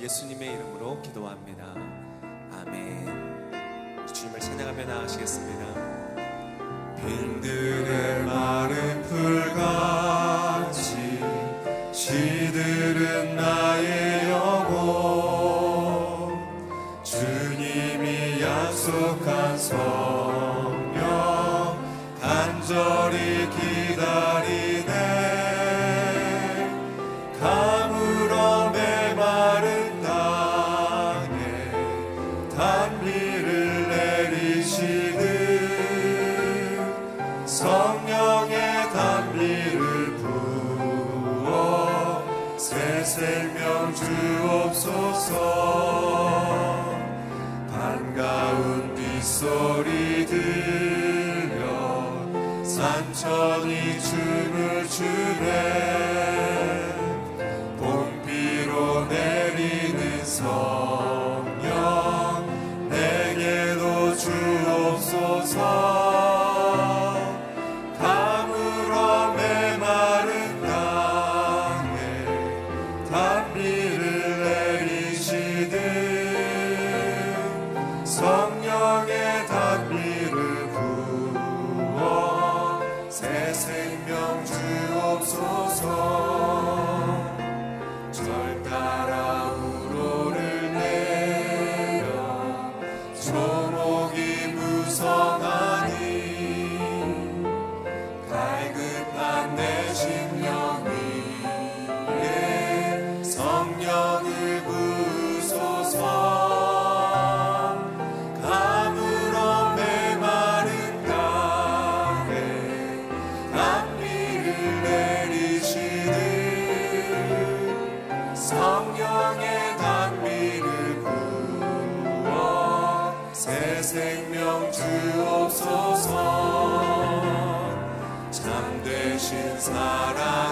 예수님의 이름으로 기도합니다. 아멘. 주님을 찬양하며 나아가시겠습니다. 빈들의 말은 불가 산천이 춤을 추네. 봄비로 내리는 섬 땅에 단비를 부어 새 생명 주옵소서 참되신 사랑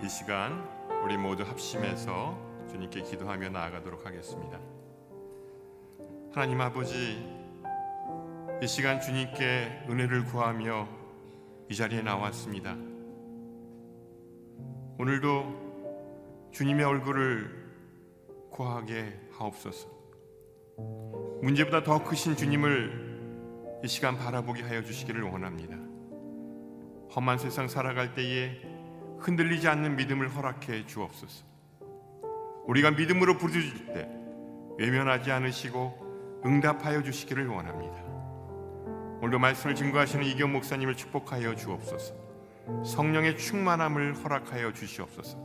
이 시간 우리 모두 합심해서 주님께 기도하며 나아가도록 하겠습니다. 하나님 아버지, 이 시간 주님께 은혜를 구하며 이 자리에 나왔습니다. 오늘도 주님의 얼굴을 구하게 하옵소서. 문제보다 더 크신 주님을 이 시간 바라보게 하여 주시기를 원합니다. 험한 세상 살아갈 때에 흔들리지 않는 믿음을 허락해 주옵소서. 우리가 믿음으로 부르짖을 때 외면하지 않으시고 응답하여 주시기를 원합니다. 오늘도 말씀을 증거하시는 이경 목사님을 축복하여 주옵소서. 성령의 충만함을 허락하여 주시옵소서.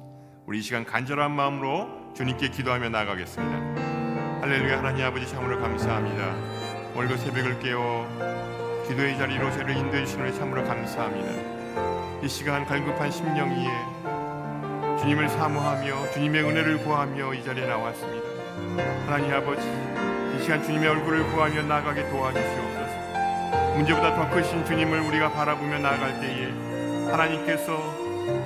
우리 이 시간 간절한 마음으로 주님께 기도하며 나가겠습니다. 할렐루야 하나님 아버지 참으로 감사합니다. 오늘도 새벽을 깨워 기도의 자리로 저를 인도해 주시는 데 참으로 감사합니다. 이 시간 갈급한 심령 위에 주님을 사모하며 주님의 은혜를 구하며 이 자리에 나왔습니다. 하나님 아버지 이 시간 주님의 얼굴을 구하며 나가게 도와주시옵소서. 문제보다 더 크신 주님을 우리가 바라보며 나아갈 때에 하나님께서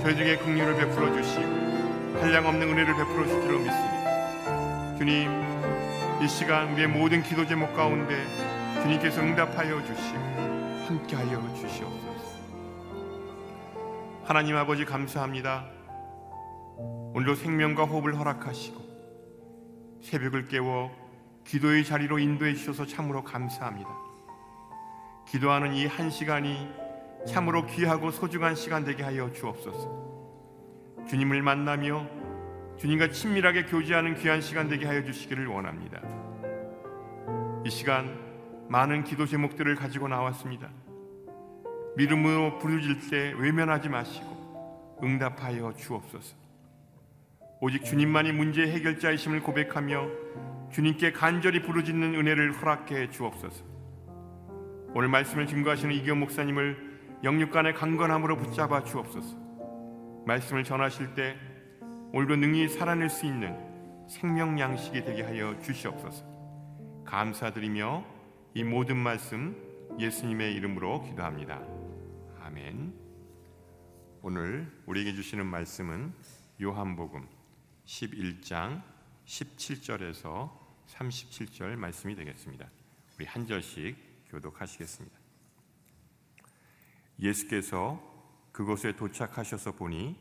저희들에게 긍휼을 베풀어 주시고 한량 없는 은혜를 베풀어 주실 줄로 믿습니다. 주님 이 시간 우리의 모든 기도 제목 가운데 주님께서 응답하여 주시고 함께하여 주시옵소서. 하나님 아버지 감사합니다. 오늘도 생명과 호흡을 허락하시고 새벽을 깨워 기도의 자리로 인도해 주셔서 참으로 감사합니다. 기도하는 이 한 시간이 참으로 귀하고 소중한 시간 되게 하여 주옵소서. 주님을 만나며 주님과 친밀하게 교제하는 귀한 시간 되게 하여 주시기를 원합니다. 이 시간 많은 기도 제목들을 가지고 나왔습니다. 믿음으로 부르질 때 외면하지 마시고 응답하여 주옵소서. 오직 주님만이 문제 해결자이심을 고백하며 주님께 간절히 부르짖는 은혜를 허락해 주옵소서. 오늘 말씀을 증거하시는 이기현 목사님을 영육간의 강건함으로 붙잡아 주옵소서. 말씀을 전하실 때 오늘도 능히 살아낼 수 있는 생명 양식이 되게 하여 주시옵소서. 감사드리며 이 모든 말씀 예수님의 이름으로 기도합니다. 아멘. 오늘 우리에게 주시는 말씀은 요한복음 11장 17절에서 37절 말씀이 되겠습니다. 우리 한 절씩 교독하시겠습니다. 예수께서 그곳에 도착하셔서 보니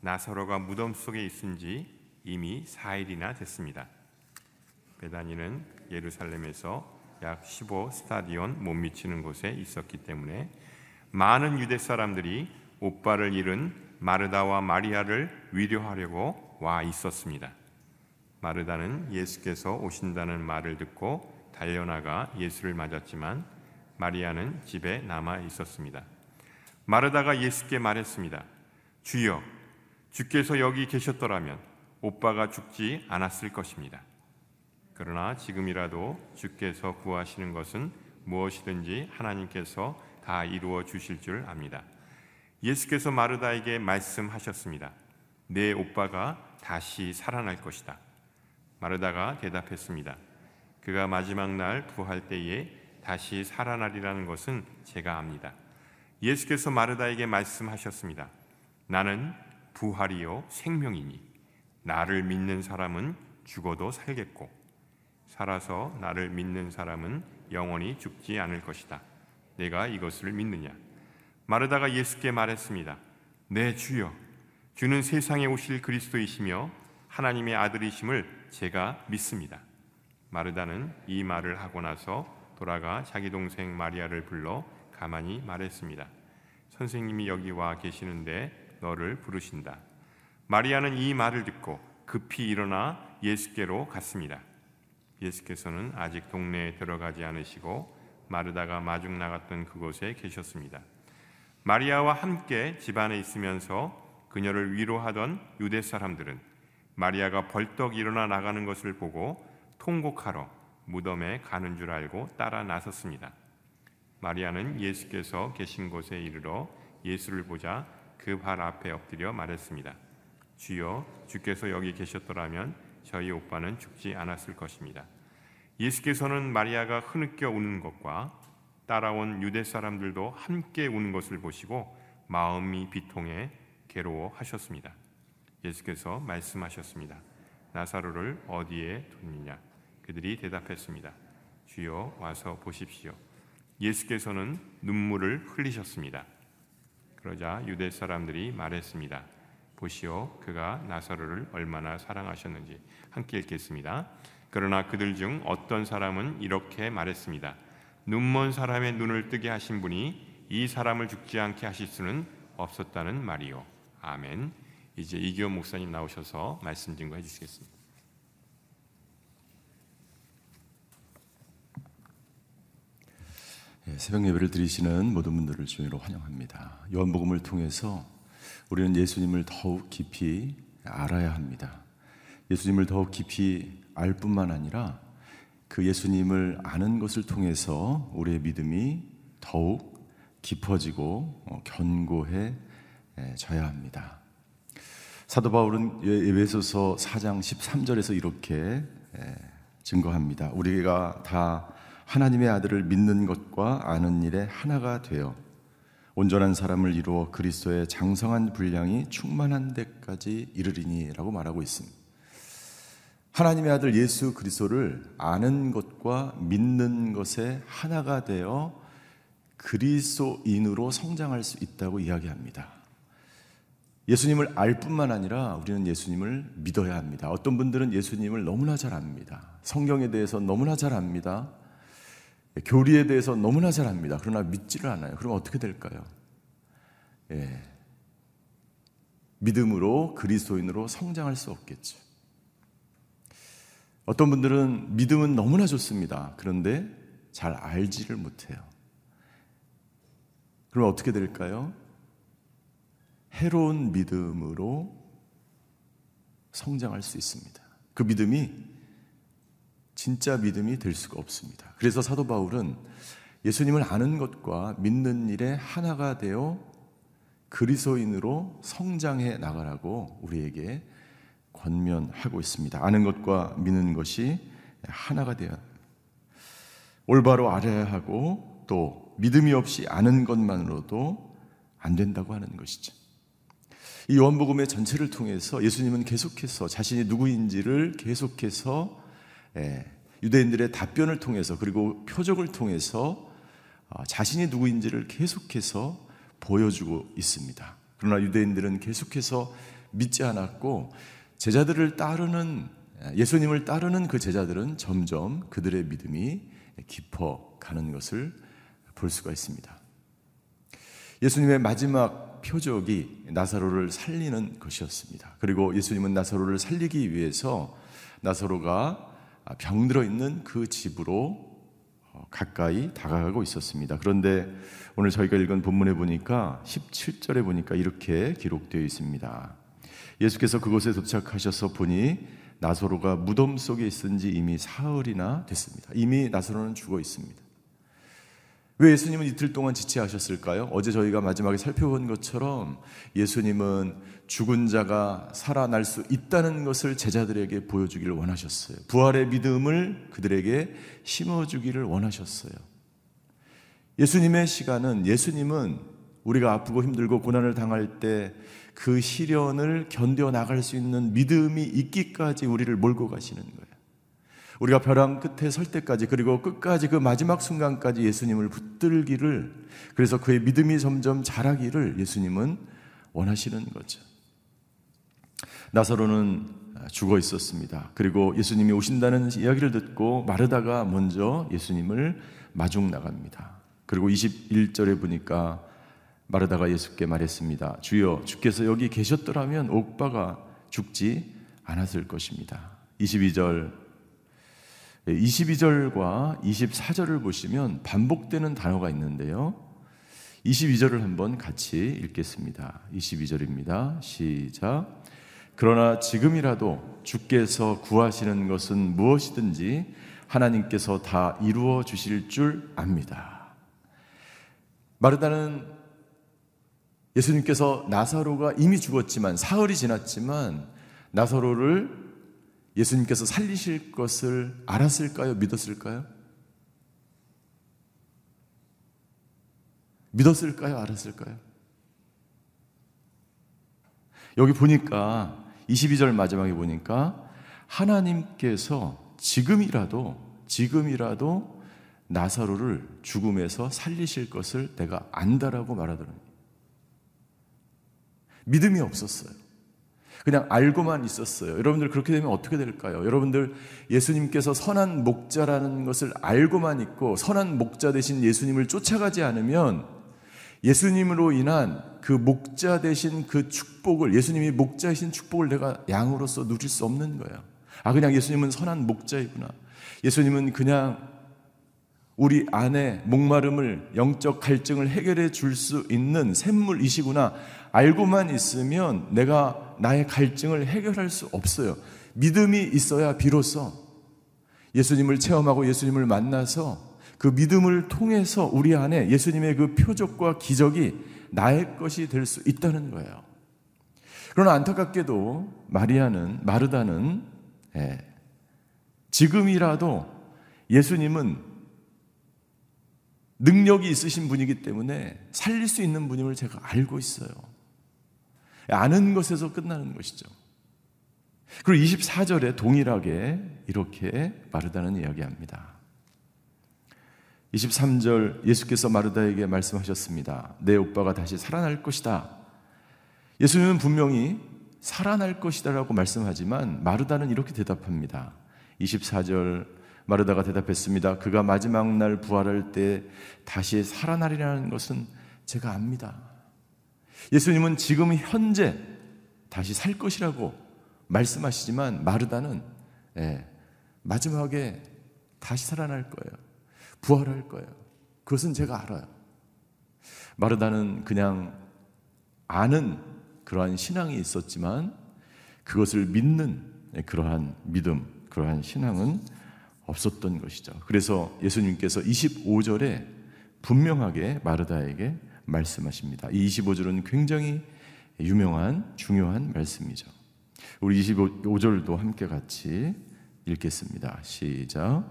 나사로가 무덤 속에 있은 지 이미 4일이나 됐습니다. 베다니는 예루살렘에서 약 15 스타디온 못 미치는 곳에 있었기 때문에 많은 유대 사람들이 오빠를 잃은 마르다와 마리아를 위로하려고 와 있었습니다. 마르다는 예수께서 오신다는 말을 듣고 달려나가 예수를 맞았지만 마리아는 집에 남아 있었습니다. 마르다가 예수께 말했습니다. 주여, 주께서 여기 계셨더라면 오빠가 죽지 않았을 것입니다. 그러나 지금이라도 주께서 구하시는 것은 무엇이든지 하나님께서 다 이루어 주실 줄 압니다. 예수께서 마르다에게 말씀하셨습니다. 내 오빠가 다시 살아날 것이다. 마르다가 대답했습니다. 그가 마지막 날 부활 때에 다시 살아나리라는 것은 제가 압니다. 예수께서 마르다에게 말씀하셨습니다. 나는 부활이요 생명이니 나를 믿는 사람은 죽어도 살겠고 살아서 나를 믿는 사람은 영원히 죽지 않을 것이다. 내가 이것을 믿느냐? 마르다가 예수께 말했습니다. 내 주여, 주는 세상에 오실 그리스도이시며 하나님의 아들이심을 제가 믿습니다. 마르다는 이 말을 하고 나서 돌아가 자기 동생 마리아를 불러 가만히 말했습니다. 선생님이 여기 와 계시는데 너를 부르신다. 마리아는 이 말을 듣고 급히 일어나 예수께로 갔습니다. 예수께서는 아직 동네에 들어가지 않으시고 마르다가 마중 나갔던 그곳에 계셨습니다. 마리아와 함께 집안에 있으면서 그녀를 위로하던 유대 사람들은 마리아가 벌떡 일어나 나가는 것을 보고 통곡하러 무덤에 가는 줄 알고 따라 나섰습니다. 마리아는 예수께서 계신 곳에 이르러 예수를 보자 그 발 앞에 엎드려 말했습니다. 주여, 주께서 여기 계셨더라면 저희 오빠는 죽지 않았을 것입니다. 예수께서는 마리아가 흐느껴 우는 것과 따라온 유대 사람들도 함께 우는 것을 보시고 마음이 비통해 괴로워하셨습니다. 예수께서 말씀하셨습니다. 나사로를 어디에 뒀느냐? 그들이 대답했습니다. 주여 와서 보십시오. 예수께서는 눈물을 흘리셨습니다. 그러자 유대 사람들이 말했습니다. 보시오 그가 나사로를 얼마나 사랑하셨는지 함께 읽겠습니다 그러나 그들 중 어떤 사람은 이렇게 말했습니다 눈먼 사람의 눈을 뜨게 하신 분이 이 사람을 죽지 않게 하실 수는 없었다는 말이요 아멘 이제 이기호 목사님 나오셔서 말씀 증거해 주시겠습니다. 예, 새벽 예배를 드리시는 모든 분들을 주의로 환영합니다. 요한복음을 통해서 우리는 예수님을 더욱 깊이 알아야 합니다. 예수님을 더욱 깊이 알 뿐만 아니라 그 예수님을 아는 것을 통해서 우리의 믿음이 더욱 깊어지고 어, 견고해져야 합니다. 사도 바울은 에베소서 4장 13절에서 이렇게 증거합니다. 우리가 다 하나님의 아들을 믿는 것과 아는 일에 하나가 되어 온전한 사람을 이루어 그리스도의 장성한 분량이 충만한 데까지 이르리니라고 말하고 있습니다. 하나님의 아들 예수 그리스도를 아는 것과 믿는 것에 하나가 되어 그리스도인으로 성장할 수 있다고 이야기합니다. 예수님을 알 뿐만 아니라 우리는 예수님을 믿어야 합니다. 어떤 분들은 예수님을 너무나 잘 압니다. 성경에 대해서 너무나 잘 압니다. 교리에 대해서 너무나 잘 압니다. 그러나 믿지를 않아요. 그럼 어떻게 될까요? 예. 믿음으로 그리스도인으로 성장할 수 없겠죠. 어떤 분들은 믿음은 너무나 좋습니다. 그런데 잘 알지를 못해요. 그럼 어떻게 될까요? 해로운 믿음으로 성장할 수 있습니다. 그 믿음이 진짜 믿음이 될 수가 없습니다. 그래서 사도 바울은 예수님을 아는 것과 믿는 일에 하나가 되어 그리스도인으로 성장해 나가라고 우리에게 권면하고 있습니다. 아는 것과 믿는 것이 하나가 되어 올바로 알아야 하고 또 믿음이 없이 아는 것만으로도 안 된다고 하는 것이죠. 이 요한복음의 전체를 통해서 예수님은 계속해서 자신이 누구인지를 계속해서 예, 유대인들의 답변을 통해서 그리고 표적을 통해서 어, 자신이 누구인지를 계속해서 보여주고 있습니다. 그러나 유대인들은 계속해서 믿지 않았고 제자들을 따르는 예, 예수님을 따르는 그 제자들은 점점 그들의 믿음이 깊어 가는 것을 볼 수가 있습니다. 예수님의 마지막 표적이 나사로를 살리는 것이었습니다. 그리고 예수님은 나사로를 살리기 위해서 나사로가 병들어 있는 그 집으로 어, 가까이 다가가고 있었습니다. 그런데 오늘 저희가 읽은 본문에 보니까 17절에 보니까 이렇게 기록되어 있습니다. 예수께서 그곳에 도착하셔서 보니 나사로가 무덤 속에 있은 지 이미 사흘이나 됐습니다. 이미 나사로는 죽어 있습니다. 왜 예수님은 이틀 동안 지체하셨을까요? 어제 저희가 마지막에 살펴본 것처럼 예수님은 죽은 자가 살아날 수 있다는 것을 제자들에게 보여주기를 원하셨어요. 부활의 믿음을 그들에게 심어주기를 원하셨어요. 예수님의 시간은 예수님은 우리가 아프고 힘들고 고난을 당할 때 그 시련을 견뎌 나갈 수 있는 믿음이 있기까지 우리를 몰고 가시는 거예요. 우리가 벼랑 끝에 설 때까지 그리고 끝까지 그 마지막 순간까지 예수님을 붙들기를 그래서 그의 믿음이 점점 자라기를 예수님은 원하시는 거죠. 나사로는 죽어 있었습니다. 그리고 예수님이 오신다는 이야기를 듣고 마르다가 먼저 예수님을 마중 나갑니다. 그리고 21절에 보니까 마르다가 예수께 말했습니다. 주여, 주께서 여기 계셨더라면 옥바가 죽지 않았을 것입니다. 22절 22절과 24절을 보시면 반복되는 단어가 있는데요. 22절을 한번 같이 읽겠습니다. 22절입니다. 시작. 그러나 지금이라도 주께서 구하시는 것은 무엇이든지 하나님께서 다 이루어 주실 줄 압니다. 마르다는 예수님께서 나사로가 이미 죽었지만 사흘이 지났지만 나사로를 예수님께서 살리실 것을 알았을까요? 믿었을까요? 믿었을까요? 알았을까요? 여기 보니까 22절 마지막에 보니까 하나님께서 지금이라도 지금이라도 나사로를 죽음에서 살리실 것을 내가 안다라고 말하더니 믿음이 없었어요. 그냥 알고만 있었어요. 여러분들 그렇게 되면 어떻게 될까요? 여러분들 예수님께서 선한 목자라는 것을 알고만 있고 선한 목자 대신 예수님을 쫓아가지 않으면 예수님으로 인한 그 목자 대신 그 축복을 예수님이 목자이신 축복을 내가 양으로서 누릴 수 없는 거예요. 아 그냥 예수님은 선한 목자이구나. 예수님은 그냥 우리 안에 목마름을 영적 갈증을 해결해 줄 수 있는 샘물이시구나 알고만 있으면 내가 나의 갈증을 해결할 수 없어요. 믿음이 있어야 비로소 예수님을 체험하고 예수님을 만나서 그 믿음을 통해서 우리 안에 예수님의 그 표적과 기적이 나의 것이 될 수 있다는 거예요. 그러나 안타깝게도 마리아는 마르다는 예, 지금이라도 예수님은 능력이 있으신 분이기 때문에 살릴 수 있는 분임을 제가 알고 있어요. 아는 것에서 끝나는 것이죠. 그리고 24절에 동일하게 이렇게 마르다는 이야기합니다. 23절 예수께서 마르다에게 말씀하셨습니다. 내 오빠가 다시 살아날 것이다. 예수님은 분명히 살아날 것이다라고 말씀하지만 마르다는 이렇게 대답합니다. 24절 마르다가 대답했습니다. 그가 마지막 날 부활할 때 다시 살아나리라는 것은 제가 압니다. 예수님은 지금 현재 다시 살 것이라고 말씀하시지만 마르다는 예, 마지막에 다시 살아날 거예요. 부활할 거예요. 그것은 제가 알아요. 마르다는 그냥 아는 그러한 신앙이 있었지만 그것을 믿는 그러한 믿음, 그러한 신앙은 없었던 것이죠. 그래서 예수님께서 25절에 분명하게 마르다에게 말씀하십니다. 이 25절은 굉장히 유명한 중요한 말씀이죠. 우리 25절도 함께 같이 읽겠습니다. 시작.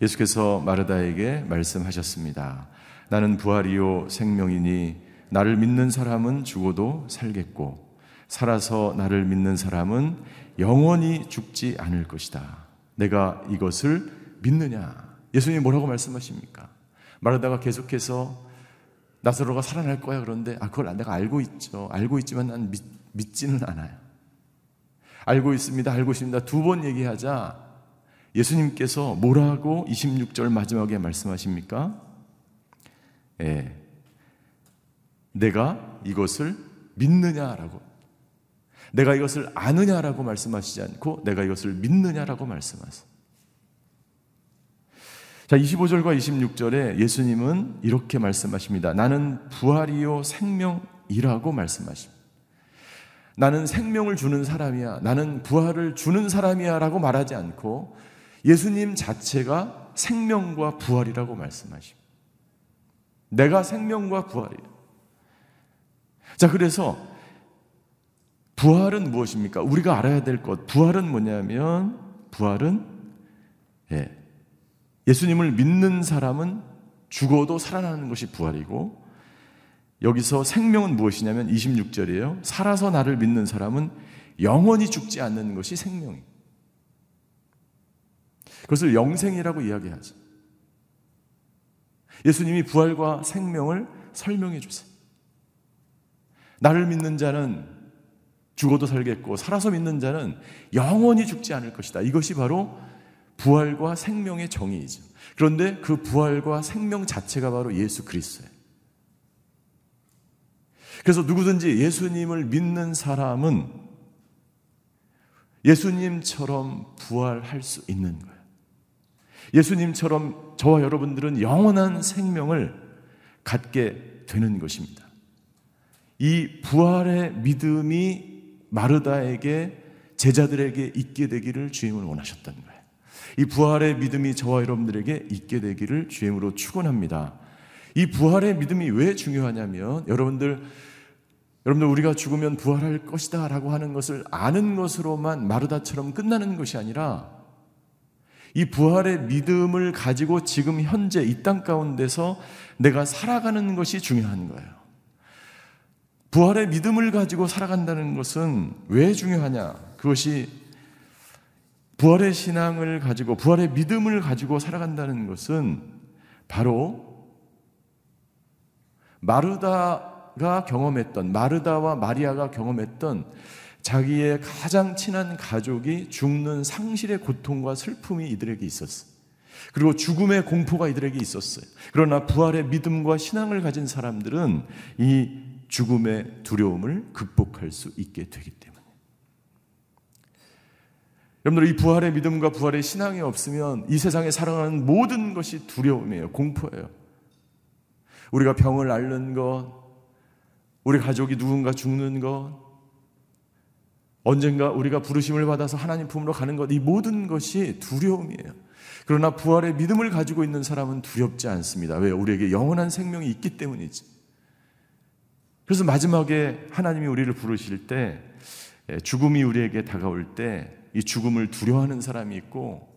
예수께서 마르다에게 말씀하셨습니다. 나는 부활이요 생명이니 나를 믿는 사람은 죽어도 살겠고 살아서 나를 믿는 사람은 영원히 죽지 않을 것이다. 내가 이것을 믿느냐? 예수님이 뭐라고 말씀하십니까? 말하다가 계속해서 나사로가 살아날 거야 그런데 아 그걸 내가 알고 있죠. 알고 있지만 난 믿, 믿지는 않아요. 알고 있습니다. 알고 있습니다. 두 번 얘기하자 예수님께서 뭐라고 26절 마지막에 말씀하십니까? 예. 내가 이것을 믿느냐라고 내가 이것을 아느냐라고 말씀하시지 않고 내가 이것을 믿느냐라고 말씀하세요. 자, 25절과 26절에 예수님은 이렇게 말씀하십니다. 나는 부활이요 생명이라고 말씀하십니다. 나는 생명을 주는 사람이야. 나는 부활을 주는 사람이야. 라고 말하지 않고 예수님 자체가 생명과 부활이라고 말씀하십니다. 내가 생명과 부활이야. 자, 그래서 부활은 무엇입니까? 우리가 알아야 될 것. 부활은 뭐냐면, 부활은, 예. 예수님을 믿는 사람은 죽어도 살아나는 것이 부활이고, 여기서 생명은 무엇이냐면 26절이에요. 살아서 나를 믿는 사람은 영원히 죽지 않는 것이 생명이. 그것을 영생이라고 이야기하죠. 예수님이 부활과 생명을 설명해 주세요. 나를 믿는 자는 죽어도 살겠고 살아서 믿는 자는 영원히 죽지 않을 것이다. 이것이 바로 부활과 생명의 정의이죠. 그런데 그 부활과 생명 자체가 바로 예수 그리스도예요. 그래서 누구든지 예수님을 믿는 사람은 예수님처럼 부활할 수 있는 거예요. 예수님처럼 저와 여러분들은 영원한 생명을 갖게 되는 것입니다. 이 부활의 믿음이 마르다에게 제자들에게 있게 되기를 원하셨던 거예요. 이 부활의 믿음이 저와 여러분들에게 있게 되기를 주임으로 축원합니다. 이 부활의 믿음이 왜 중요하냐면 여러분들 여러분들 우리가 죽으면 부활할 것이다라고 하는 것을 아는 것으로만 마르다처럼 끝나는 것이 아니라 이 부활의 믿음을 가지고 지금 현재 이 땅 가운데서 내가 살아가는 것이 중요한 거예요. 부활의 믿음을 가지고 살아간다는 것은 왜 중요하냐? 그것이 부활의 신앙을 가지고 부활의 믿음을 가지고 살아간다는 것은 바로 마르다가 경험했던 마르다와 마리아가 경험했던 자기의 가장 친한 가족이 죽는 상실의 고통과 슬픔이 이들에게 있었어요. 그리고 죽음의 공포가 이들에게 있었어요. 그러나 부활의 믿음과 신앙을 가진 사람들은 이 죽음의 두려움을 극복할 수 있게 되기 때문에. 여러분들 이 부활의 믿음과 부활의 신앙이 없으면 이 세상에 살아가는 모든 것이 두려움이에요. 공포예요. 우리가 병을 앓는 것, 우리 가족이 누군가 죽는 것, 언젠가 우리가 부르심을 받아서 하나님 품으로 가는 것, 이 모든 것이 두려움이에요. 그러나 부활의 믿음을 가지고 있는 사람은 두렵지 않습니다. 왜? 우리에게 영원한 생명이 있기 때문이지. 그래서 마지막에 하나님이 우리를 부르실 때, 예, 죽음이 우리에게 다가올 때, 이 죽음을 두려워하는 사람이 있고,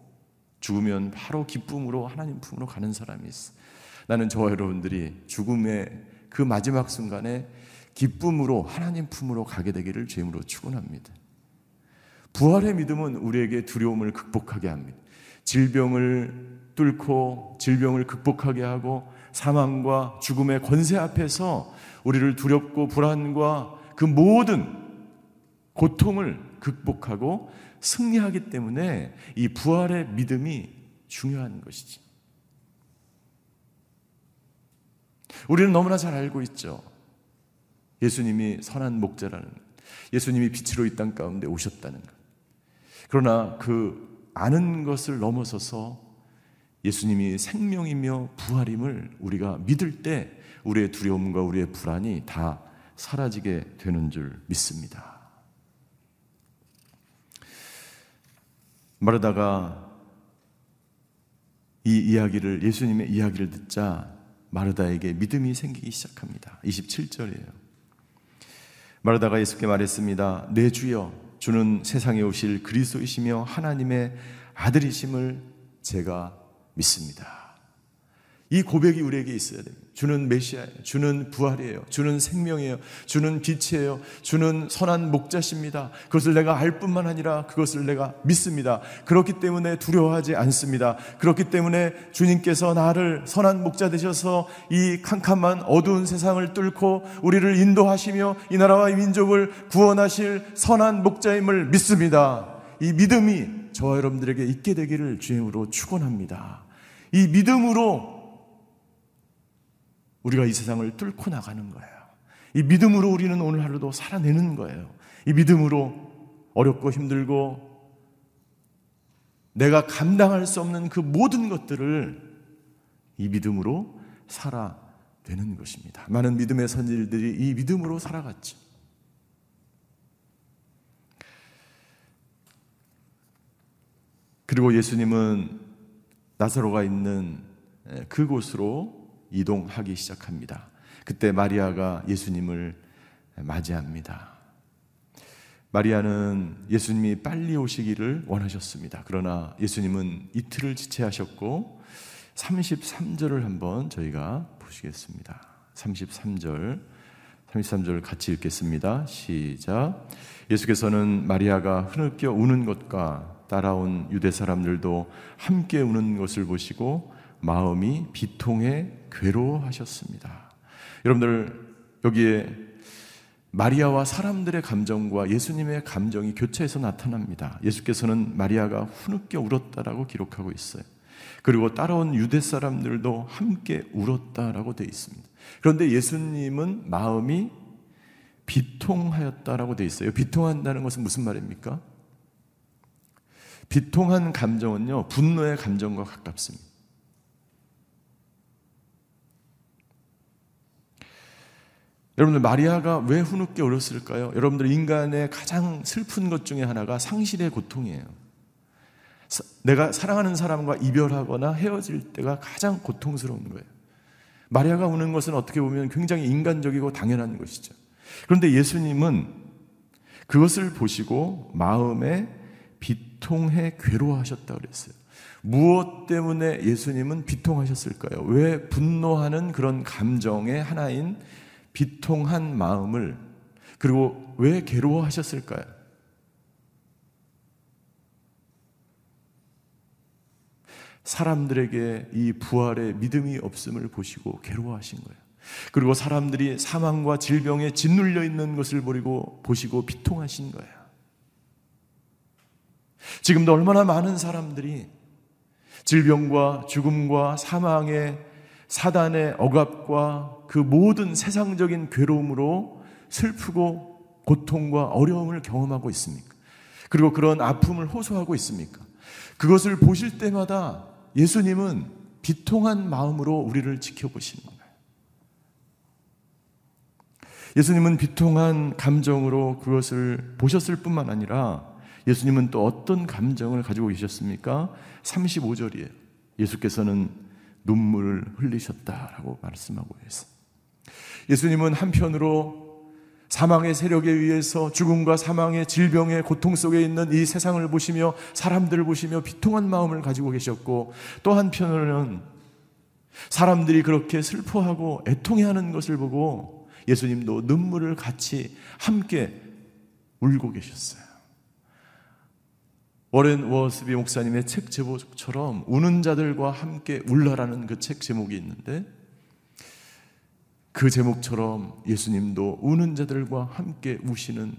죽으면 바로 기쁨으로 하나님 품으로 가는 사람이 있어. 나는 저와 여러분들이 죽음의 그 마지막 순간에 기쁨으로 하나님 품으로 가게 되기를 주임으로 축원합니다. 부활의 믿음은 우리에게 두려움을 극복하게 합니다. 질병을 뚫고 질병을 극복하게 하고 사망과 죽음의 권세 앞에서 우리를 두렵고 불안과 그 모든 고통을 극복하고 승리하기 때문에 이 부활의 믿음이 중요한 것이지. 우리는 너무나 잘 알고 있죠. 예수님이 선한 목자라는 예수님이 빛으로 이 땅 가운데 오셨다는 것. 그러나 그 아는 것을 넘어서서 예수님이 생명이며 부활임을 우리가 믿을 때 우리의 두려움과 우리의 불안이 다 사라지게 되는 줄 믿습니다. 마르다가 이 이야기를 예수님의 이야기를 듣자 마르다에게 믿음이 생기기 시작합니다. 27절이에요. 마르다가 예수께 말했습니다. 내 주여 주는 세상에 오실 그리스도이시며 하나님의 아들이심을 제가 믿습니다. 이 고백이 우리에게 있어야 됩니다. 주는 메시아예요. 주는 부활이에요. 주는 생명이에요. 주는 빛이에요. 주는 선한 목자십니다. 그것을 내가 알 뿐만 아니라 그것을 내가 믿습니다. 그렇기 때문에 두려워하지 않습니다. 그렇기 때문에 주님께서 나를 선한 목자 되셔서 이 캄캄한 어두운 세상을 뚫고 우리를 인도하시며 이 나라와 이 민족을 구원하실 선한 목자임을 믿습니다. 이 믿음이 저와 여러분들에게 있게 되기를 주임으로 축원합니다. 이 믿음으로 우리가 이 세상을 뚫고 나가는 거예요. 이 믿음으로 우리는 오늘 하루도 살아내는 거예요. 이 믿음으로 어렵고 힘들고 내가 감당할 수 없는 그 모든 것들을 이 믿음으로 살아내는 것입니다. 많은 믿음의 선질들이 이 믿음으로 살아갔죠. 그리고 예수님은 나사로가 있는 그곳으로 이동하기 시작합니다. 그때 마리아가 예수님을 맞이합니다. 마리아는 예수님이 빨리 오시기를 원하셨습니다. 그러나 예수님은 이틀을 지체하셨고 33절을 한번 저희가 보시겠습니다. 33절 33절 같이 읽겠습니다. 시작. 예수께서는 마리아가 흐느껴 우는 것과 따라온 유대 사람들도 함께 우는 것을 보시고 마음이 비통해 괴로워하셨습니다. 여러분들 여기에 마리아와 사람들의 감정과 예수님의 감정이 교차해서 나타납니다. 예수께서는 마리아가 후늦게 울었다라고 기록하고 있어요. 그리고 따라온 유대 사람들도 함께 울었다라고 되어 있습니다. 그런데 예수님은 마음이 비통하였다라고 되어 있어요. 비통한다는 것은 무슨 말입니까? 비통한 감정은요, 분노의 감정과 가깝습니다. 여러분들 마리아가 왜 후늦게 울었을까요? 여러분들 인간의 가장 슬픈 것 중에 하나가 상실의 고통이에요. 내가 사랑하는 사람과 이별하거나 헤어질 때가 가장 고통스러운 거예요. 마리아가 우는 것은 어떻게 보면 굉장히 인간적이고 당연한 것이죠. 그런데 예수님은 그것을 보시고 마음에 비통해 괴로워하셨다 그랬어요. 무엇 때문에 예수님은 비통하셨을까요? 왜 분노하는 그런 감정의 하나인 비통한 마음을 그리고 왜 괴로워하셨을까요? 사람들에게 이 부활의 믿음이 없음을 보시고 괴로워하신 거예요. 그리고 사람들이 사망과 질병에 짓눌려 있는 것을 보고 보시고 비통하신 거예요. 지금도 얼마나 많은 사람들이 질병과 죽음과 사망의 사단의 억압과 그 모든 세상적인 괴로움으로 슬프고 고통과 어려움을 경험하고 있습니까? 그리고 그런 아픔을 호소하고 있습니까? 그것을 보실 때마다 예수님은 비통한 마음으로 우리를 지켜보시는. 예수님은 비통한 감정으로 그것을 보셨을 뿐만 아니라 예수님은 또 어떤 감정을 가지고 계셨습니까? 35절이에요. 예수께서는 눈물을 흘리셨다라고 말씀하고 있어요. 예수님은 한편으로 사망의 세력에 의해서 죽음과 사망의 질병의 고통 속에 있는 이 세상을 보시며 사람들을 보시며 비통한 마음을 가지고 계셨고 또 한편으로는 사람들이 그렇게 슬퍼하고 애통해하는 것을 보고 예수님도 눈물을 같이 함께 울고 계셨어요. 워렌 워스비 목사님의 책 제목처럼 우는 자들과 함께 울라라는 그 책 제목이 있는데 그 제목처럼 예수님도 우는 자들과 함께 우시는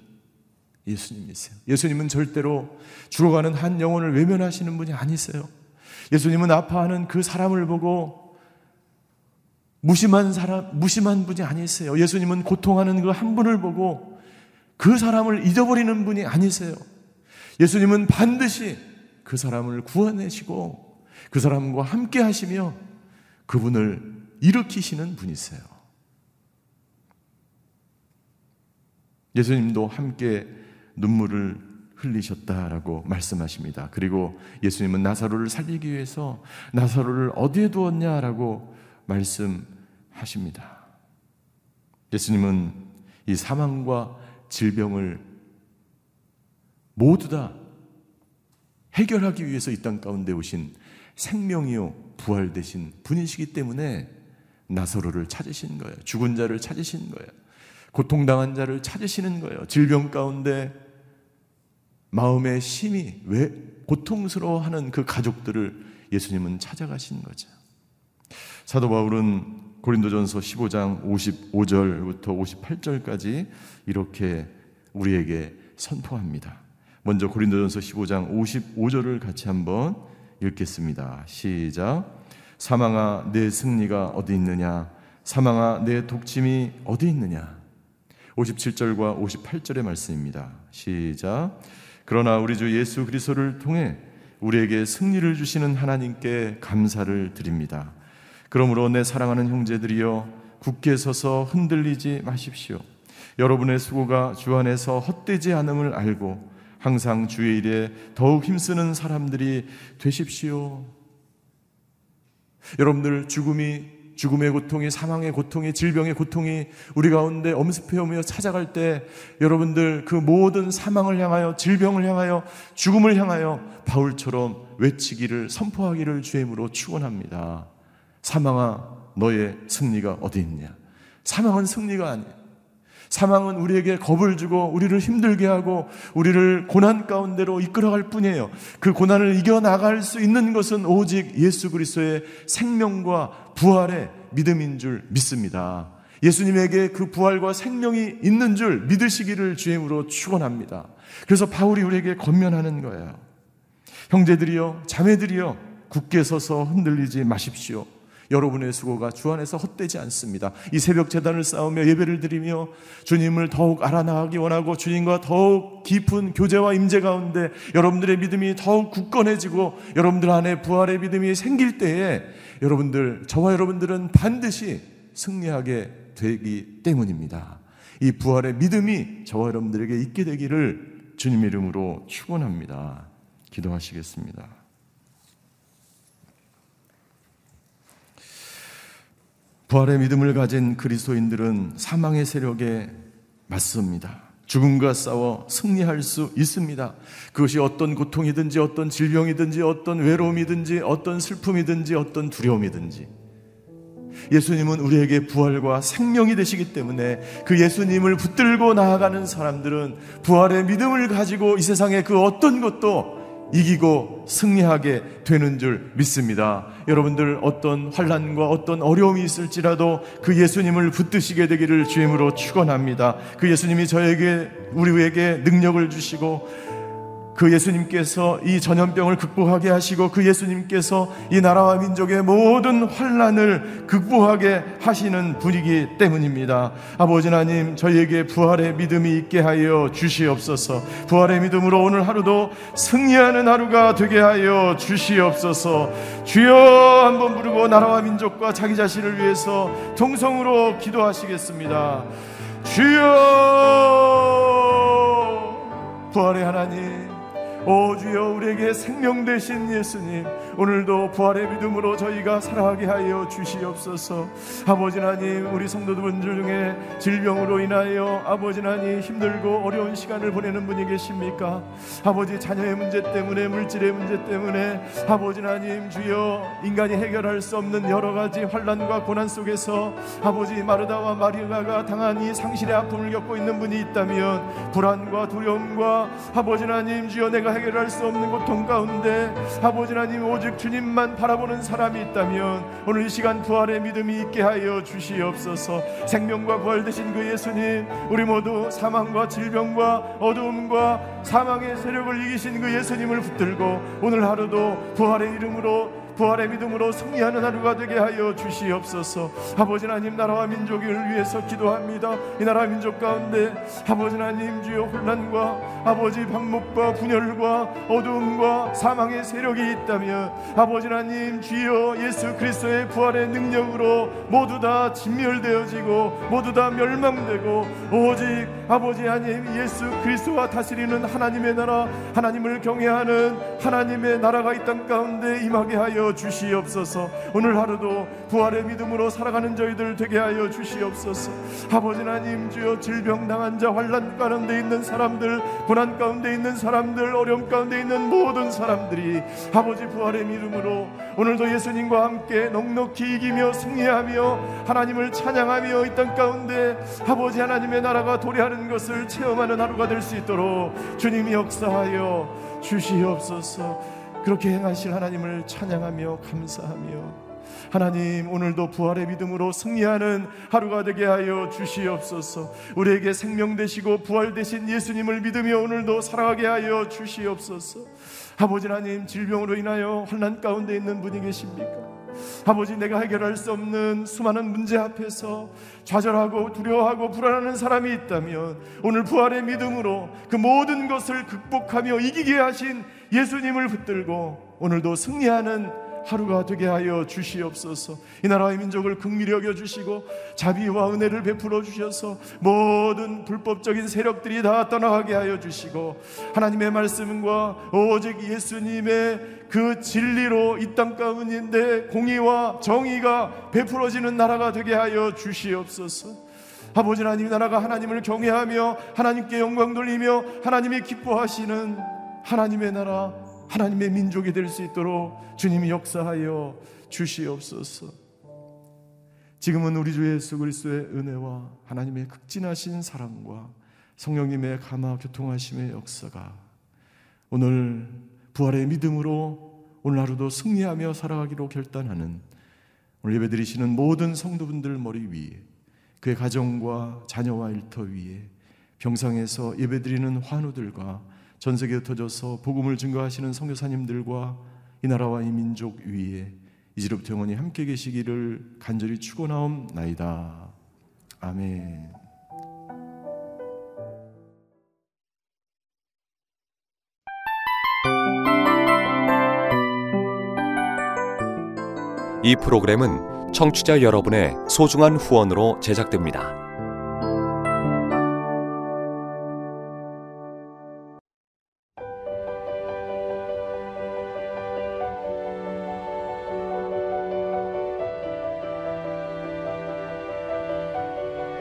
예수님이세요. 예수님은 절대로 죽어가는 한 영혼을 외면하시는 분이 아니세요. 예수님은 아파하는 그 사람을 보고 무심한 사람, 무심한 분이 아니세요. 예수님은 고통하는 그 한 분을 보고 그 사람을 잊어버리는 분이 아니세요. 예수님은 반드시 그 사람을 구원하시고 그 사람과 함께 하시며 그분을 일으키시는 분이세요. 예수님도 함께 눈물을 흘리셨다라고 말씀하십니다. 그리고 예수님은 나사로를 살리기 위해서 나사로를 어디에 두었냐라고 말씀하십니다. 예수님은 이 사망과 질병을 모두 다 해결하기 위해서 이 땅 가운데 오신 생명이요 부활 되신 분이시기 때문에 나사로를 찾으신 거예요. 죽은 자를 찾으신 거예요. 고통당한 자를 찾으시는 거예요. 질병 가운데 마음의 심이 왜 고통스러워하는 그 가족들을 예수님은 찾아가신 거죠. 사도 바울은 고린도전서 15장 55절부터 58절까지 이렇게 우리에게 선포합니다. 먼저 고린도전서 15장 55절을 같이 한번 읽겠습니다. 시작. 사망아 내 승리가 어디 있느냐? 사망아 내 독침이 어디 있느냐? 57절과 58절의 말씀입니다. 시작. 그러나 우리 주 예수 그리스도를 통해 우리에게 승리를 주시는 하나님께 감사를 드립니다. 그러므로 내 사랑하는 형제들이여 굳게 서서 흔들리지 마십시오. 여러분의 수고가 주 안에서 헛되지 않음을 알고 항상 주의 일에 더욱 힘쓰는 사람들이 되십시오. 여러분들 죽음이 죽음의 고통이 사망의 고통이 질병의 고통이 우리 가운데 엄습해 오며 찾아갈 때 여러분들 그 모든 사망을 향하여 질병을 향하여 죽음을 향하여 바울처럼 외치기를 선포하기를 주임으로 축원합니다. 사망아 너의 승리가 어디 있냐? 사망은 승리가 아니에요. 사망은 우리에게 겁을 주고 우리를 힘들게 하고 우리를 고난 가운데로 이끌어갈 뿐이에요. 그 고난을 이겨나갈 수 있는 것은 오직 예수 그리스도의 생명과 부활의 믿음인 줄 믿습니다. 예수님에게 그 부활과 생명이 있는 줄 믿으시기를 주임으로 축원합니다. 그래서 바울이 우리에게 권면하는 거예요. 형제들이여 자매들이여 굳게 서서 흔들리지 마십시오. 여러분의 수고가 주 안에서 헛되지 않습니다. 이 새벽 재단을 쌓으며 예배를 드리며 주님을 더욱 알아나가기 원하고 주님과 더욱 깊은 교제와 임재 가운데 여러분들의 믿음이 더욱 굳건해지고 여러분들 안에 부활의 믿음이 생길 때에 여러분들 저와 여러분들은 반드시 승리하게 되기 때문입니다. 이 부활의 믿음이 저와 여러분들에게 있게 되기를 주님 이름으로 축원합니다. 기도하시겠습니다. 부활의 믿음을 가진 그리스도인들은 사망의 세력에 맞습니다. 죽음과 싸워 승리할 수 있습니다. 그것이 어떤 고통이든지 어떤 질병이든지 어떤 외로움이든지 어떤 슬픔이든지 어떤 두려움이든지 예수님은 우리에게 부활과 생명이 되시기 때문에 그 예수님을 붙들고 나아가는 사람들은 부활의 믿음을 가지고 이 세상의 그 어떤 것도 이기고 승리하게 되는 줄 믿습니다. 여러분들 어떤 환란과 어떤 어려움이 있을지라도 그 예수님을 붙드시게 되기를 주임으로 축원합니다. 그 예수님이 저에게 우리에게 능력을 주시고 그 예수님께서 이 전염병을 극복하게 하시고 그 예수님께서 이 나라와 민족의 모든 환란을 극복하게 하시는 분이기 때문입니다. 아버지 하나님 저희에게 부활의 믿음이 있게 하여 주시옵소서. 부활의 믿음으로 오늘 하루도 승리하는 하루가 되게 하여 주시옵소서. 주여 한번 부르고 나라와 민족과 자기 자신을 위해서 동성으로 기도하시겠습니다. 주여 부활의 하나님 오 주여 우리에게 생명 되신 예수님 오늘도 부활의 믿음으로 저희가 살아가게 하여 주시옵소서. 아버지 하나님 우리 성도들 중에 질병으로 인하여 아버지 하나님 힘들고 어려운 시간을 보내는 분이 계십니까? 아버지 자녀의 문제 때문에 물질의 문제 때문에 아버지 하나님 주여 인간이 해결할 수 없는 여러 가지 환란과 고난 속에서 아버지 마르다와 마리아가 당한 이 상실의 아픔을 겪고 있는 분이 있다면 불안과 두려움과 아버지 하나님 주여 내가 해결할 수 없는 고통 가운데 아버지 하나님 오직 주님만 바라보는 사람이 있다면 오늘 이 시간 부활의 믿음이 있게 하여 주시옵소서. 생명과 부활 되신 그 예수님 우리 모두 사망과 질병과 어두움과 사망의 세력을 이기신 그 예수님을 붙들고 오늘 하루도 부활의 이름으로 부활의 믿음으로 승리하는 하루가 되게 하여 주시옵소서. 아버지 하나님 나라와 민족을 위해서 기도합니다. 이 나라 민족 가운데 아버지 하나님 주여 혼란과 아버지 방목과 분열과 어두움과 사망의 세력이 있다면 아버지 하나님 주여 예수 그리스도의 부활의 능력으로 모두 다 진멸되어지고 모두 다 멸망되고 오직 아버지 하나님 예수 그리스도와 다스리는 하나님의 나라 하나님을 경외하는 하나님의 나라가 이 땅 가운데 임하게 하여 주시옵소서. 오늘 하루도 부활의 믿음으로 살아가는 저희들 되게 하여 주시옵소서. 아버지 하나님 주여 질병 당한 자 환란 가운데 있는 사람들 고난 가운데 있는 사람들 어려움 가운데 있는 모든 사람들이 아버지 부활의 믿음으로 오늘도 예수님과 함께 넉넉히 이기며 승리하며 하나님을 찬양하며 이 땅 가운데 아버지 하나님의 나라가 도래하는 것을 체험하는 하루가 될 수 있도록 주님이 역사하여 주시옵소서. 그렇게 행하실 하나님을 찬양하며 감사하며 하나님 오늘도 부활의 믿음으로 승리하는 하루가 되게 하여 주시옵소서. 우리에게 생명 되시고 부활 되신 예수님을 믿으며 오늘도 살아가게 하여 주시옵소서. 아버지 하나님 질병으로 인하여 환난 가운데 있는 분이 계십니까? 아버지 내가 해결할 수 없는 수많은 문제 앞에서 좌절하고 두려워하고 불안하는 사람이 있다면 오늘 부활의 믿음으로 그 모든 것을 극복하며 이기게 하신 예수님을 붙들고 오늘도 승리하는 하루가 되게 하여 주시옵소서. 이 나라의 민족을 극밀히 여겨 주시고 자비와 은혜를 베풀어 주셔서 모든 불법적인 세력들이 다 떠나가게 하여 주시고 하나님의 말씀과 오직 예수님의 그 진리로 이 땅 가운데 공의와 정의가 베풀어지는 나라가 되게 하여 주시옵소서. 아버지 하나님 나라가 하나님을 경외하며 하나님께 영광 돌리며 하나님이 기뻐하시는 하나님의 나라, 하나님의 민족이 될 수 있도록 주님이 역사하여 주시옵소서. 지금은 우리 주 예수 그리스도의 은혜와 하나님의 극진하신 사랑과 성령님의 감화 교통하심의 역사가 오늘 부활의 믿음으로 오늘 하루도 승리하며 살아가기로 결단하는 오늘 예배드리시는 모든 성도분들 머리 위에 그의 가정과 자녀와 일터 위에 병상에서 예배드리는 환우들과 전 세계에 흩어져서 복음을 증거하시는 선교사님들과 이 나라와 이 민족 위에 이제부터 영원히 함께 계시기를 간절히 축원하옵나이다. 아멘. 이 프로그램은 청취자 여러분의 소중한 후원으로 제작됩니다.